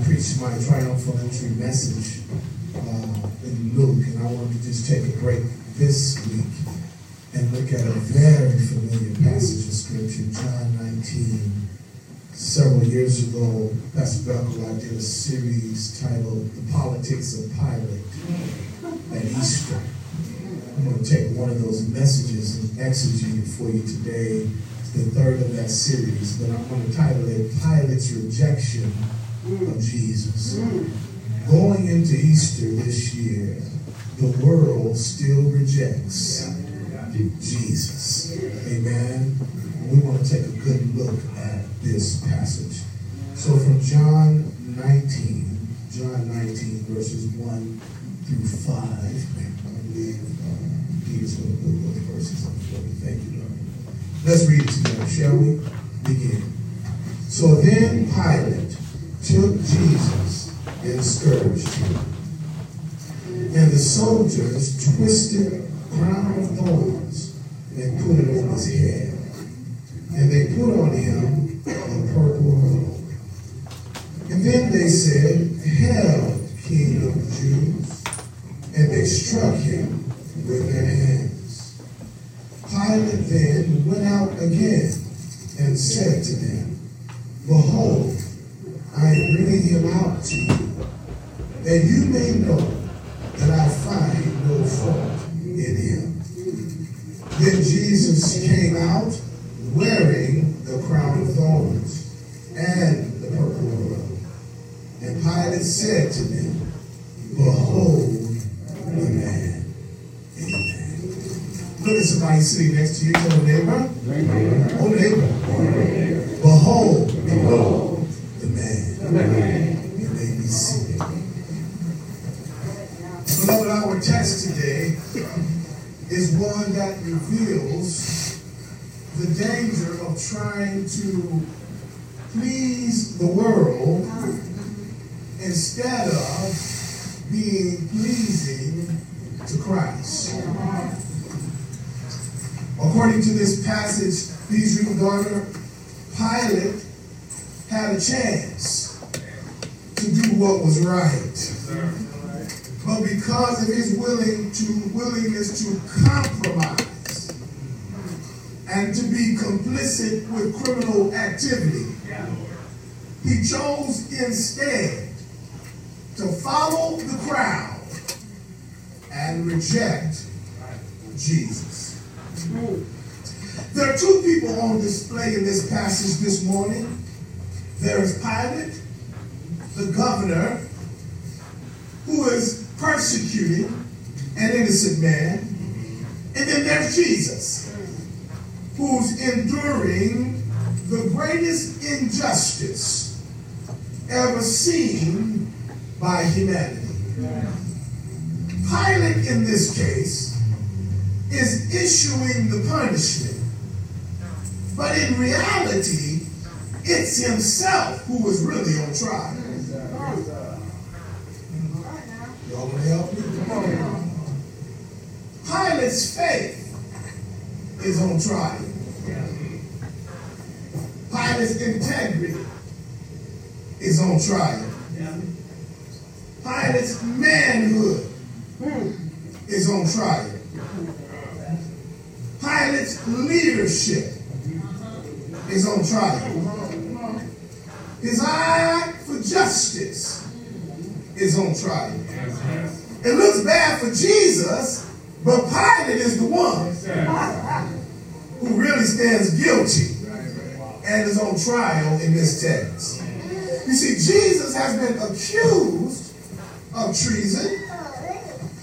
I preached my triumphal entry message uh, in Luke, and I wanted to just take a break this week and look at a very familiar passage of Scripture, John 19. Several years ago, Pastor Beckel, I did a series titled The Politics of Pilate at Easter. I'm going to take one of those messages and exegete it for you today, It's the third of that series, but I'm going to title it Pilate's Rejection of Jesus. Going into Easter this year, the world still rejects Jesus. Amen. We want to take a good look at this passage. So from John 19, John 19, verses 1 through 5, I believe Peter's going to put those verses for me. Thank you, Lord. Let's read it together, shall we? Begin. So then Pilate took Jesus and scourged him. And the soldiers twisted crown of thorns and put it on his head. And they put on him a purple robe. And then they said, Hail, King of the Jews. And they struck him with their hands. Pilate then went out again and said to them, Behold, I am bringing him out to you, that you may know that I find no fault in him. Then Jesus came out wearing the crown of thorns and the purple robe. And Pilate said to them, Behold the man. Amen. Look at somebody sitting next to you. Tell neighbor. Oh neighbor. Behold, behold one that reveals the danger of trying to please the world instead of being pleasing to Christ. According to this passage, read, daughter, Pilate had a chance to do what was right. But because of his willing to willingness to compromise and to be complicit with criminal activity, he chose instead to follow the crowd and reject Jesus. There are two people on display in this passage this morning. There is Pilate, the governor, who is persecuting an innocent man. And then there's Jesus, who's enduring the greatest injustice ever seen by humanity. Pilate, in this case, is issuing the punishment But in reality, it's himself who was really on trial. Y'all want to help me? Come on. Pilate's faith is on trial. Pilate's integrity is on trial. Pilate's manhood is on trial. Pilate's leadership is on trial. His eye for justice is on trial. It looks bad for Jesus, but Pilate is the one who really stands guilty and is on trial in this text. You see, Jesus has been accused of treason.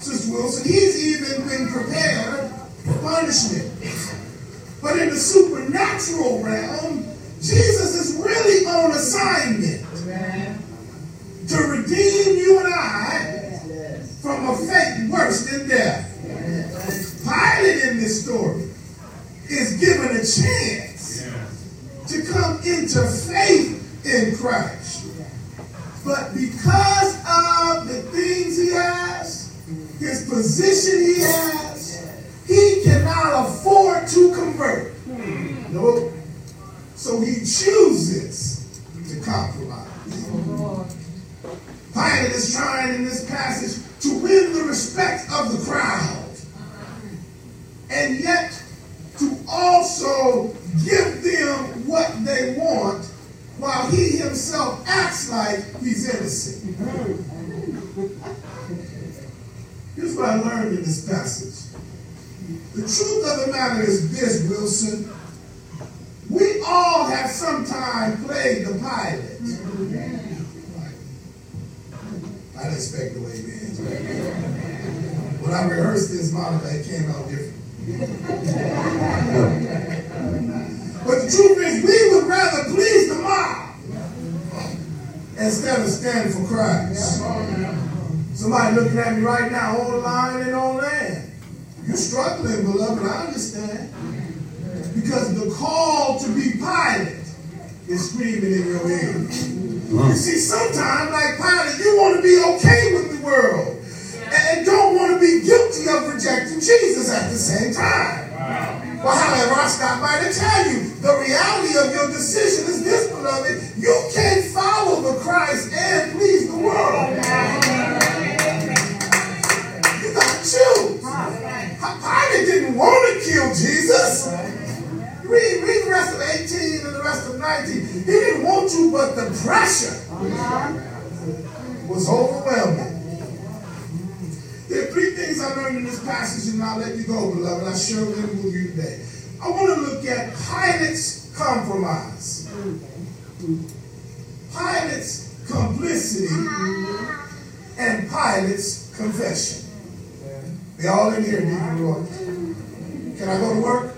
Sister Wilson, he's even been prepared for punishment. But in the supernatural realm, Jesus is really on assignment to redeem from a fate worse than death. Pilate in this story is given a chance to come into faith in Christ. But because of the things he has, his position he has, he cannot afford to convert. No. So he chooses to compromise. Pilate is trying in this passage to win the respect of the crowd. And yet to also give them what they want while he himself acts like he's innocent. Here's what I learned in this passage. The truth of the matter is this, Wilson. We all have sometime played the Pilate. I didn't way man. When I rehearsed this model, it came out different. but the truth is, we would rather please the mob instead of standing for Christ. Somebody looking at me right now on the line and on land. You're struggling, beloved, I understand. Because the call to be Pilate is screaming in your ear. Mm. You see, sometimes, like Pilate, you want to be okay with the world and don't want to be guilty of rejecting Jesus at the same time. Well, however, I stop by to tell you the reality of your decision is this, beloved. You can't follow the Christ and please the world. You got to choose. Pilate didn't want to kill Jesus. Read, read the rest of 18 and the rest of 19. He didn't want to, but the pressure was overwhelming. There are three things I learned in this passage, and I'll let you go, beloved. I share them with you today. I want to look at Pilate's compromise. Pilate's complicity and Pilate's confession. They all in here, Roy. Can I go to work?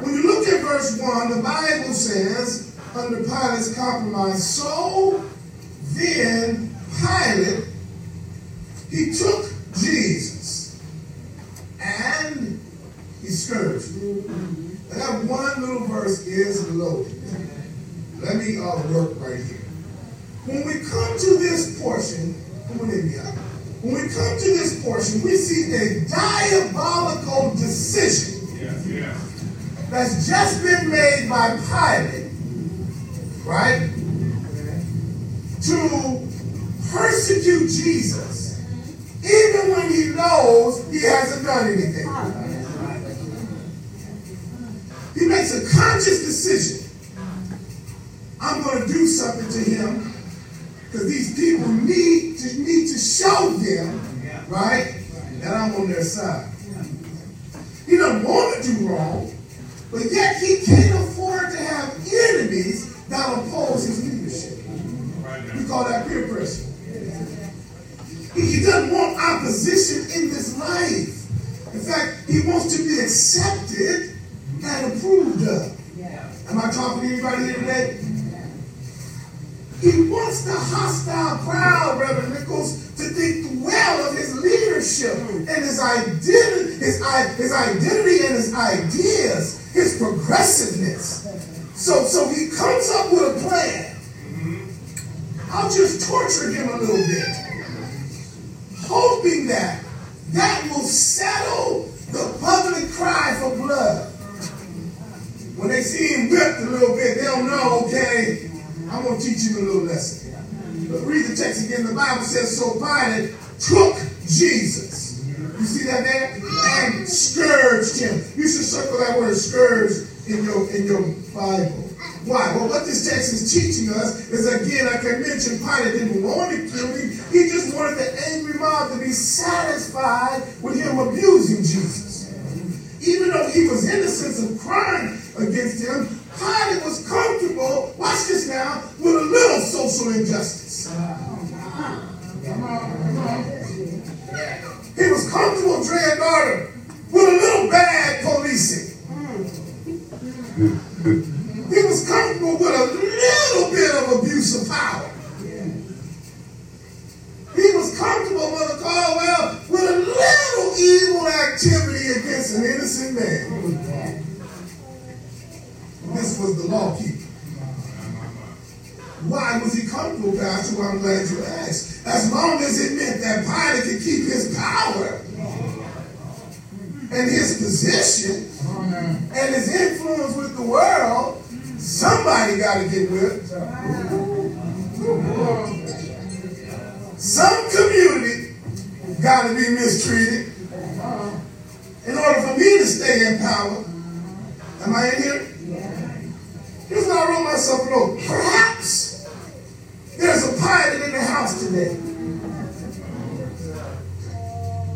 When you look at verse 1, the Bible says, under Pilate's compromise, so then Pilate, he took Jesus and he scourged him. That one little verse is loaded. Let me uh, work right here. When we come to this portion, come on in. When we come to this portion, we see a diabolical decision that's just been made by Pilate, right? To persecute Jesus, even when he knows he hasn't done anything. He makes a conscious decision. I'm going to do something to him because these people need to need to show them, right, that I'm on their side. He doesn't want to do wrong, but yet he can't afford to have enemies that oppose his leadership. We call that peer pressure. He doesn't want opposition in this life. In fact, he wants to be accepted and approved of. Am I talking to anybody here today? He wants the hostile crowd, Reverend Nichols, to think well of his leadership and his identity, his, his identity and his ideas, his progressiveness. So, so he comes up with a plan. I'll just torture him a little bit, hoping that that will settle the public cry for blood. When they see him whipped a little bit, they'll know, okay, I'm going to teach him a little lesson. But read the text again. The Bible says, so Pilate took Jesus. You see that there? And scourged him. You should circle that word scourged in your, in your Bible. Why? Well, what this text is teaching us is, again, like I mentioned, Pilate didn't want to kill him. He just wanted the angry mob to be satisfied with him abusing Jesus. Even though he was innocent of crime against him, Pilate was comfortable, watch this now, with a little social injustice. He was comfortable, Dre and with a little bad policing. He was comfortable with a little bit of abuse of power. He was comfortable, Mother Caldwell, with a little evil activity against an innocent man. This was the law keeper. Why was he comfortable, Pastor? Well, I'm glad you asked. As long as it meant that Pilate could keep his power and his position and his influence with the world, Somebody got to get whipped. Some community got to be mistreated in order for me to stay in power. Am I in here? I wrote myself a note. Perhaps there's a Pilate in the house today.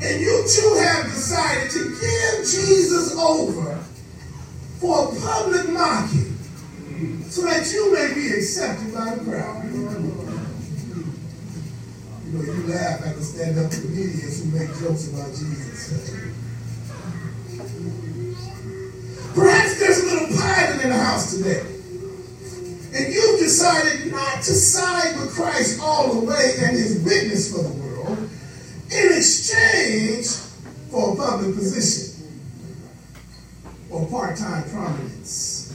And you too have decided to give Jesus over for a public mocking so that you may be accepted by the crowd. You know, you laugh at the stand-up comedians who make jokes about Jesus. Perhaps there's a little Pilate in the house today. And you've decided not to side with Christ all the way and his witness for the world in exchange for a public position or part-time prominence.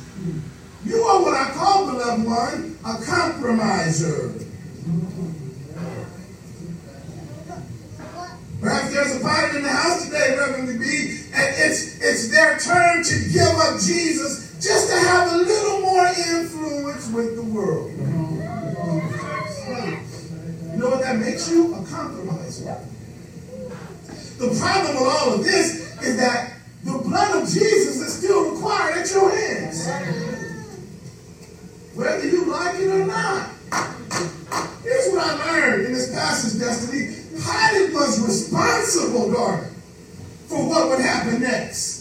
You are what I call, beloved one, a compromiser. Perhaps there's a fight in the house today, Reverend B, and it's it's their turn to give up Jesus just to have a little more influence with the world. You know what that makes you? A compromiser. The problem with all of this is that the blood of Jesus is still required at your hands whether you like it or not. Here's what I learned in this passage, Destiny. Pilate was responsible, daughter, for what would happen next.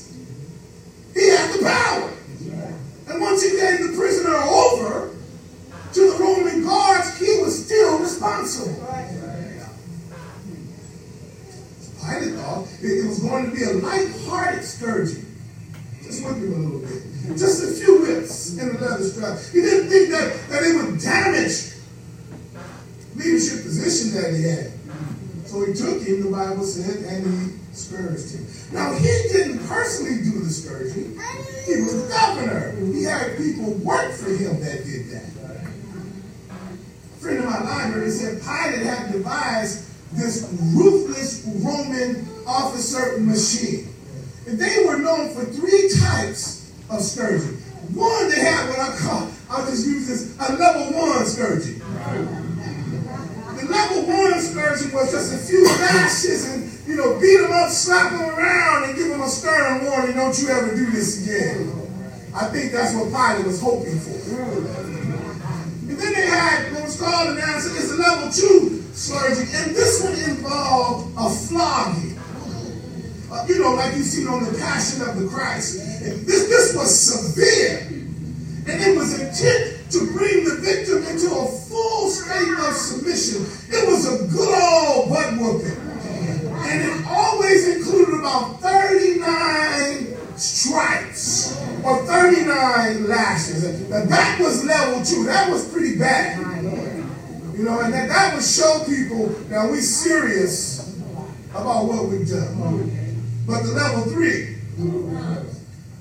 Machine. And they were known for three types of scourging. One, they had what I call, I'll just use this, a level one scourging. The level one scourging was just a few lashes and, you know, beat them up, slap them around, and give them a stern warning, don't you ever do this again. I think that's what Pilate was hoping for. And then they had what was called an answer a level two scourging, and this one involved a flogging uh, you know, like you see on the Passion of the Christ. This, this was severe. And it was intent to bring the victim into a full state of submission. It was a good old butt whooping. And it always included about 39 stripes or 39 lashes. And that was level two. That was pretty bad. You know, and that, that would show people now we're serious about what we've done. But the level three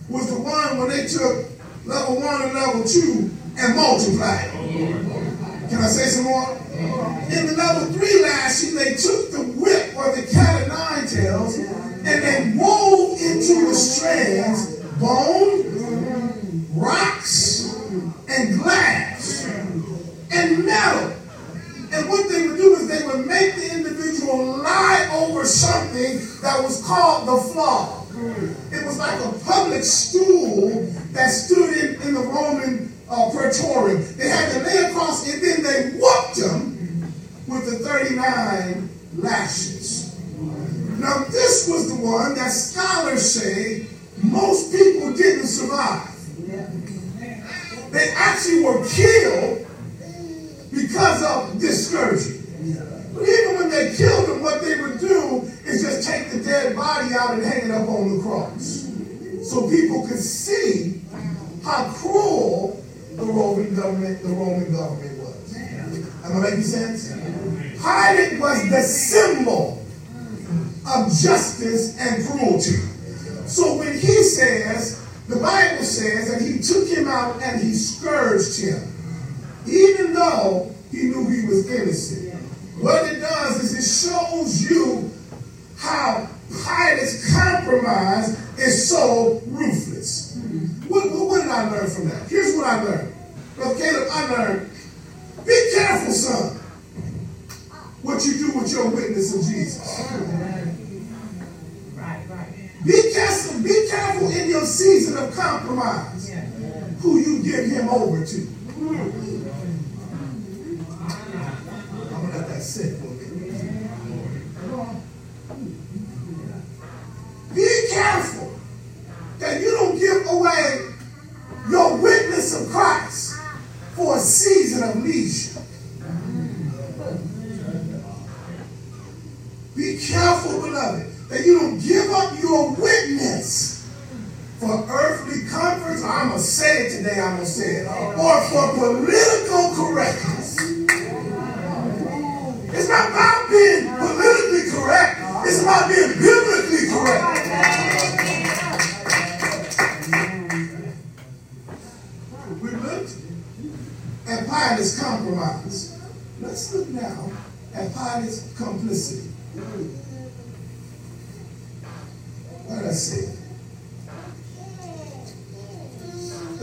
was the one when they took level one and level two and multiplied. Can I say some more? In the level three lashing, they took the whip or the cat of nine tails and they wove into the strands bone, rocks, and glass, and metal. And what they would do is they would make the individual over something that was called the flog. It was like a public stool that stood in, in the Roman uh, Praetorium. They had to lay across, and then they whooped them with the 39 lashes. Now, this was the one that scholars say most people didn't survive. They actually were killed because of this discouragement. Even when they killed him, what they would do is just take the dead body out and hang it up on the cross. So people could see how cruel the Roman government, the Roman government was. Am I making sense? Pilate was the symbol of justice and cruelty. So when he says, the Bible says that he took him out and he scourged him, even though he knew he was innocent. What it does is it shows you how Pilate's compromise is so ruthless. What, what, did I learn from that? Here's what I learned. Brother Caleb, I learned, be careful, son, what you do with your witness of Jesus. Be careful, be careful in your season of compromise who you give him over to.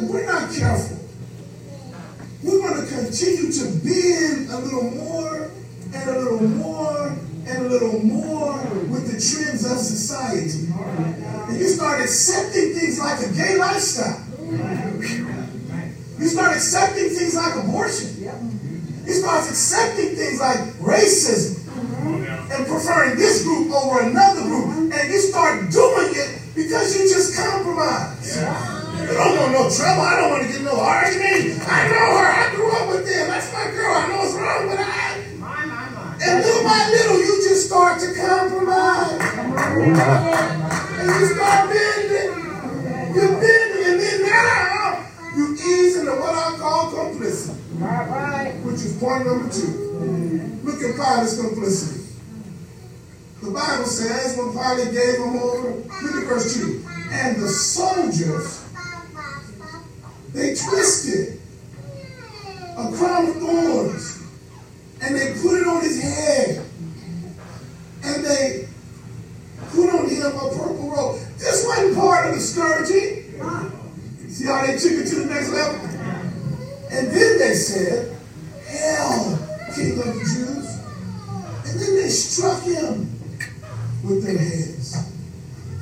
If we're not careful, we're going to continue to bend a little more and a little more and a little more with the trends of society. And you start accepting things like a gay lifestyle. You start accepting things like abortion. You start accepting things like racism and preferring this group over another group. And you start doing it because you just compromise. Don't want no trouble. I don't want to get no argument. I know her. I grew up with them. That's my girl. I know what's wrong with her. And little by little, you just start to compromise. And you start bending. You're bending. And then now, you ease into what I call complicity. Which is point number two. Look at Pilate's complicity. The Bible says when Pilate gave him over, look at verse 2. And the soldiers, they twisted a crown of thorns and they put it on his head. And they put on him a purple robe. This wasn't part of the scourging. See how they took it to the next level? And then they said, Hail, King of the Jews. And then they struck him with their hands.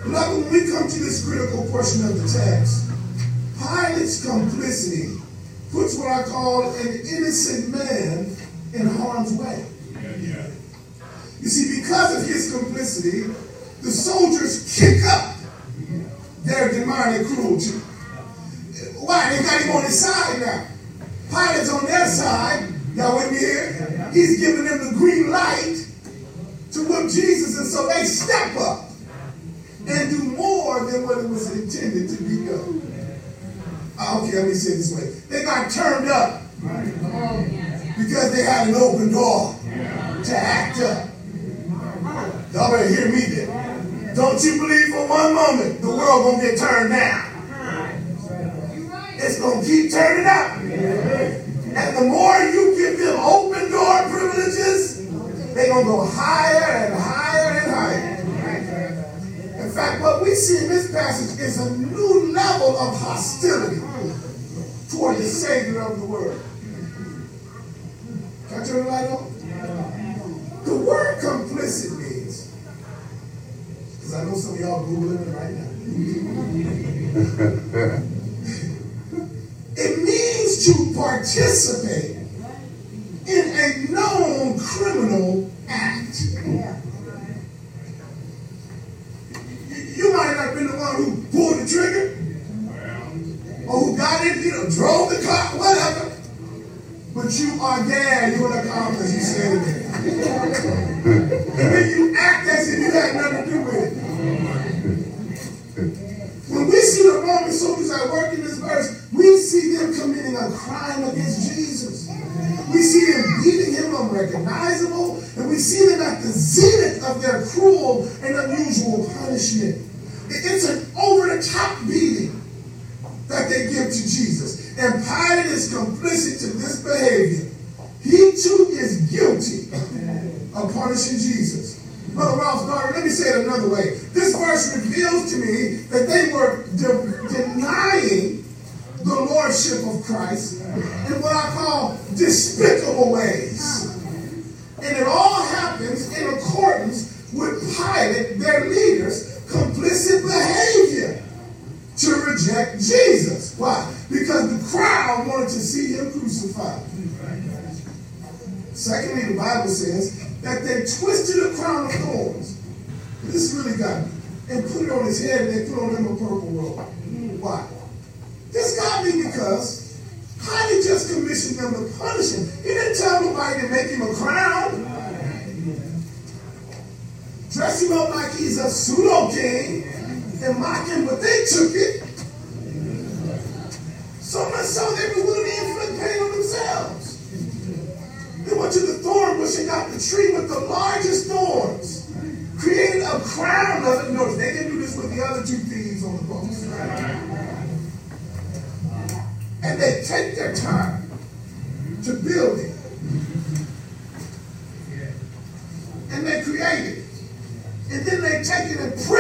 Now, when we come to this critical portion of the text, Pilate's complicity puts what I call an innocent man in harm's way. You see, because of his complicity, the soldiers kick up their demonic cruelty. Why? They got him on his side now. Pilate's on their side. Y'all with me here? He's giving them the green light to whip Jesus, and so they step up and do more than what it was intended to be done. Ah, okay, let me say it this way. They got turned up. Because because they had an open door to act up. Y'all better hear me then. Don't you believe for one moment the world gonna get turned down. It's gonna keep turning up. And the more you give them open door privileges, they're gonna go higher and higher and higher. In fact, what we see in this passage is a new level of hostility toward the Savior of the world. Can I turn the light on? The word complicit means, because I know some of y'all Googling it right now. it means to participate behavior. He too is guilty of punishing Jesus. Brother Ralph Gardner, let me say it another way. This verse reveals to me that they were de denying the lordship of Christ in what I call despicable ways. And it all happens in accordance with Pilate, their leaders, complicit behavior to reject Jesus. Why? Because the crowd wanted to see him crucified. Secondly, the Bible says that they twisted a crown of thorns. This really got me. And put it on his head and they put on him a purple robe. Why? This got me because Pilate just commissioned them to punish him. He didn't tell nobody to make him a crown. Dress him up like he's a pseudo king and mock him, but they took it. So much so they were willing to inflict pain on themselves. They went to the thorn bush and got the tree with the largest thorns. Created a crown of it. Notice they didn't do this with the other two thieves on the cross. And they take their time to build it. And they create it. And then they take it and press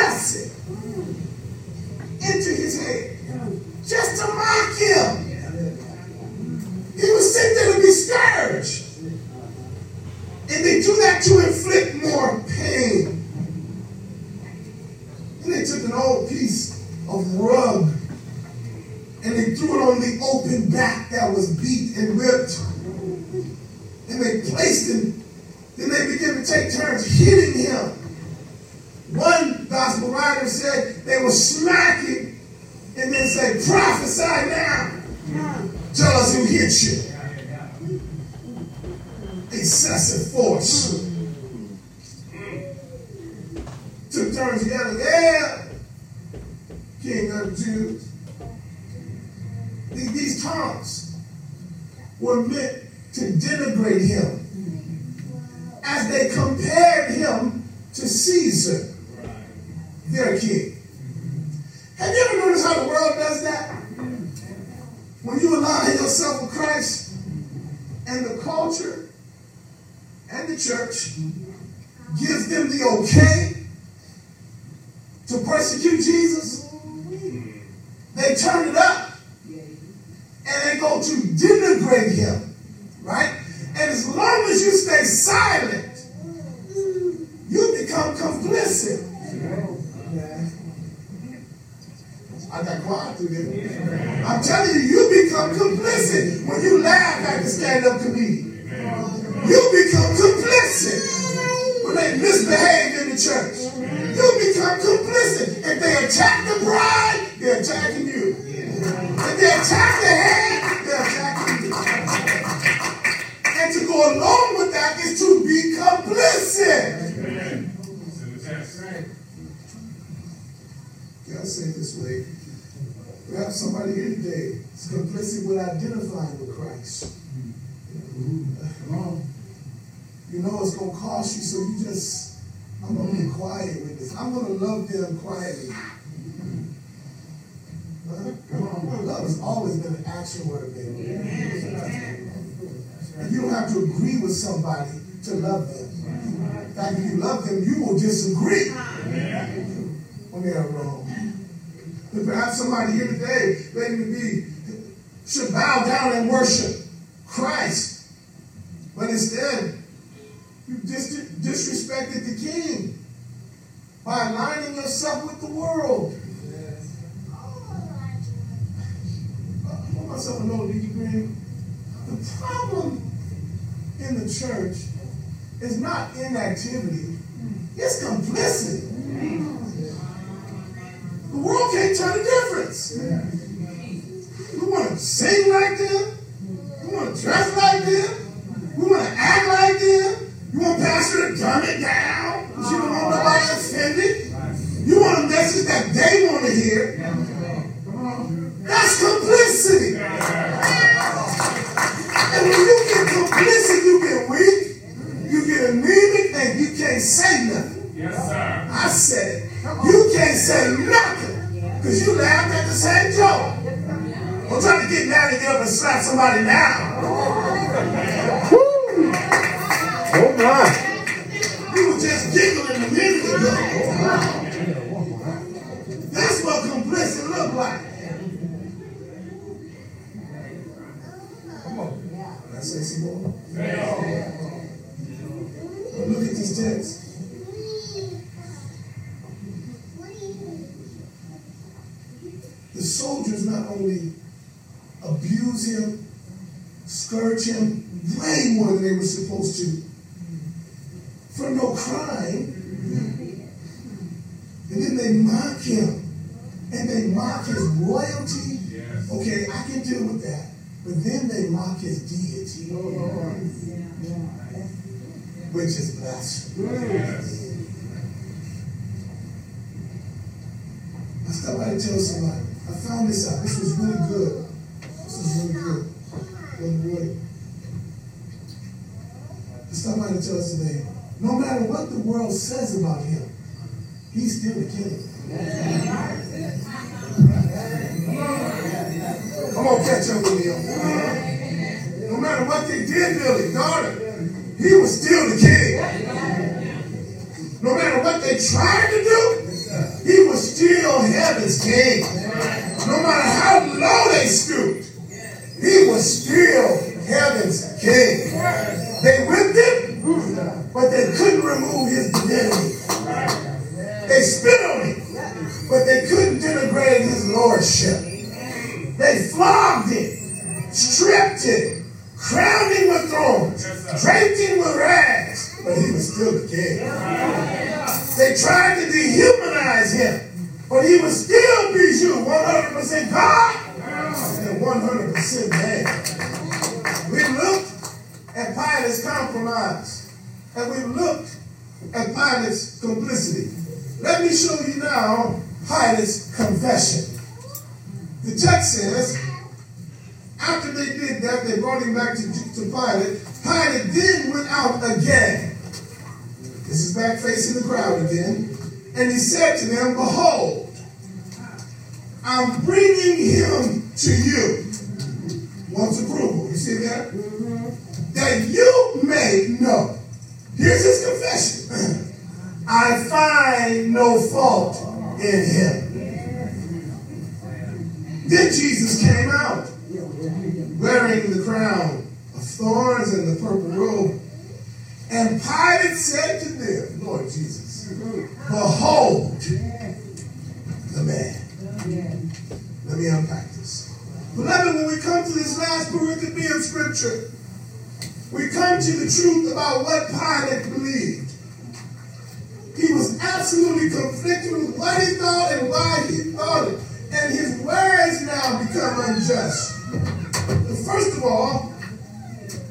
Noticed how the world does that? When you align yourself with Christ and the culture and the church gives them the okay to persecute Jesus, they turn it up and they go to denigrate him, right? And as long as you stay silent, you become complicit. I got quiet through there. I'm telling you, you become complicit when you laugh at the stand-up comedian. You become complicit when they misbehave in the church. You become complicit. If they attack it's going to cost you, so you just, I'm going to be quiet with this. I'm going to love them quietly. Love has always been an action word, baby. And you don't have to agree with somebody to love them. In fact, if you love them, you will disagree when they are wrong. And perhaps somebody here today, maybe be, should bow down and worship Christ. But instead, you dis disrespected the king by aligning yourself with the world. I want myself Did you Green? The problem in the church is not inactivity, it's complicity. The world can't tell the difference. You want to sing like them. you want to dress like them. We want to act like them. You want pastor to dumb it down. You don't want nobody offended. You want a message that they want to hear. That's complicity. And when you get complicit, you get weak, you get anemic, and you can't say nothing. Yes, sir. I said it. You can't say nothing because you laughed at the same joke. I'm trying to get mad get up and slap somebody now. Scourge him way more than they were supposed to for no crime. And then they mock him. And they mock his royalty. Yes. Okay, I can deal with that. But then they mock his deity. Oh, Which is blasphemy. Yes. I stop by to tell somebody. I found this out. This was really good. This was really good. To tell us today. No matter what the world says about him, he's still the king. Come on, catch up with me. No matter what they did, Billy, daughter, he was still the king. No matter what they tried to do, he was still heaven's king. No matter how low they stooped, he was still heaven's king. They flogged him, stripped him, crowned him with thorns, draped him with rags, but he was still the king. They tried to dehumanize him, but he was still Bijou, 100% God and 100% man. We looked at Pilate's compromise, and we looked at Pilate's complicity. Let me show you now Pilate's confession. The text says, after they did that, they brought him back to, to Pilate. Pilate then went out again this is back facing the crowd again. And he said to them, Behold, I'm bringing him to you. Wants approval. You see that? That you may know. Here's his confession. I find no fault in him. Then Jesus came out wearing the crown of thorns and the purple robe and Pilate said to them, Lord Jesus, behold the man. Let me unpack this. Beloved, when we come to this last pericope of Scripture, we come to the truth about what Pilate believed. He was absolutely conflicted with what he thought and why he thought it. And his words now become unjust. First of all,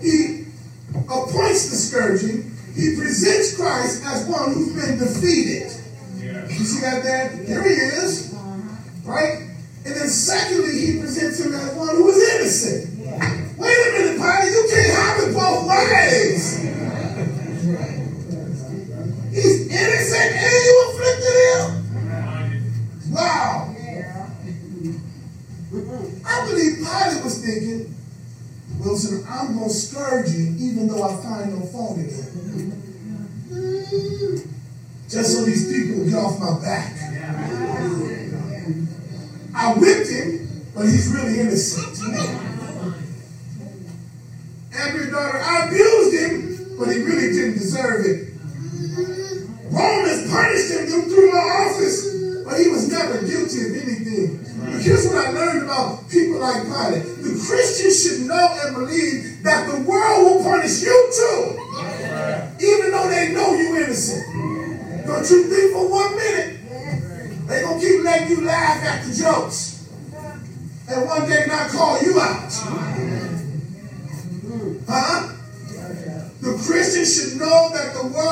he appoints the scourging, he presents Christ as one who's been defeated. You see that there? Here he is. Right? And then secondly, he presents him as one who is innocent. Wait know I find no fault in it. Just so these people get off my back.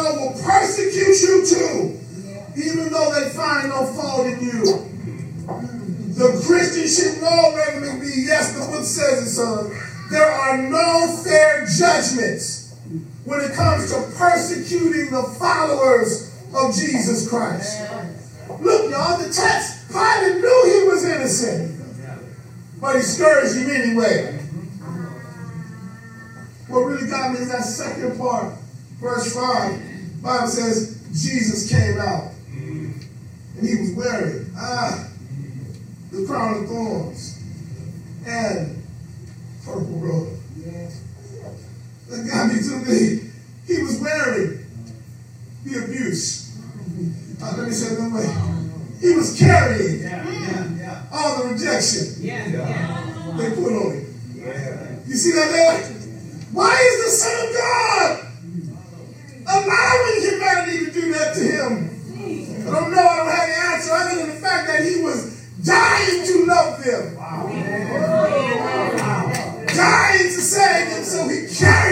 world will persecute you too, even though they find no fault in you. The Christian should know, Reverend McBee, yes, the book says it, son. There are no fair judgments when it comes to persecuting the followers of Jesus Christ. Look, y'all, the text, Pilate knew he was innocent, but he scourged him anyway. What really got me is that second part, verse 5. Bible says Jesus came out and he was wearing ah the crown of thorns and purple robe. That got me to me. He was wearing the abuse. Uh, let me say it way. He was carrying all the rejection they put on him. You see that there? Why is the Son of God allowing humanity to do that to him. I don't know, I don't have the answer other than the fact that he was dying to love them. Wow. Wow. Dying to save them, so he carried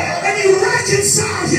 And he reconciled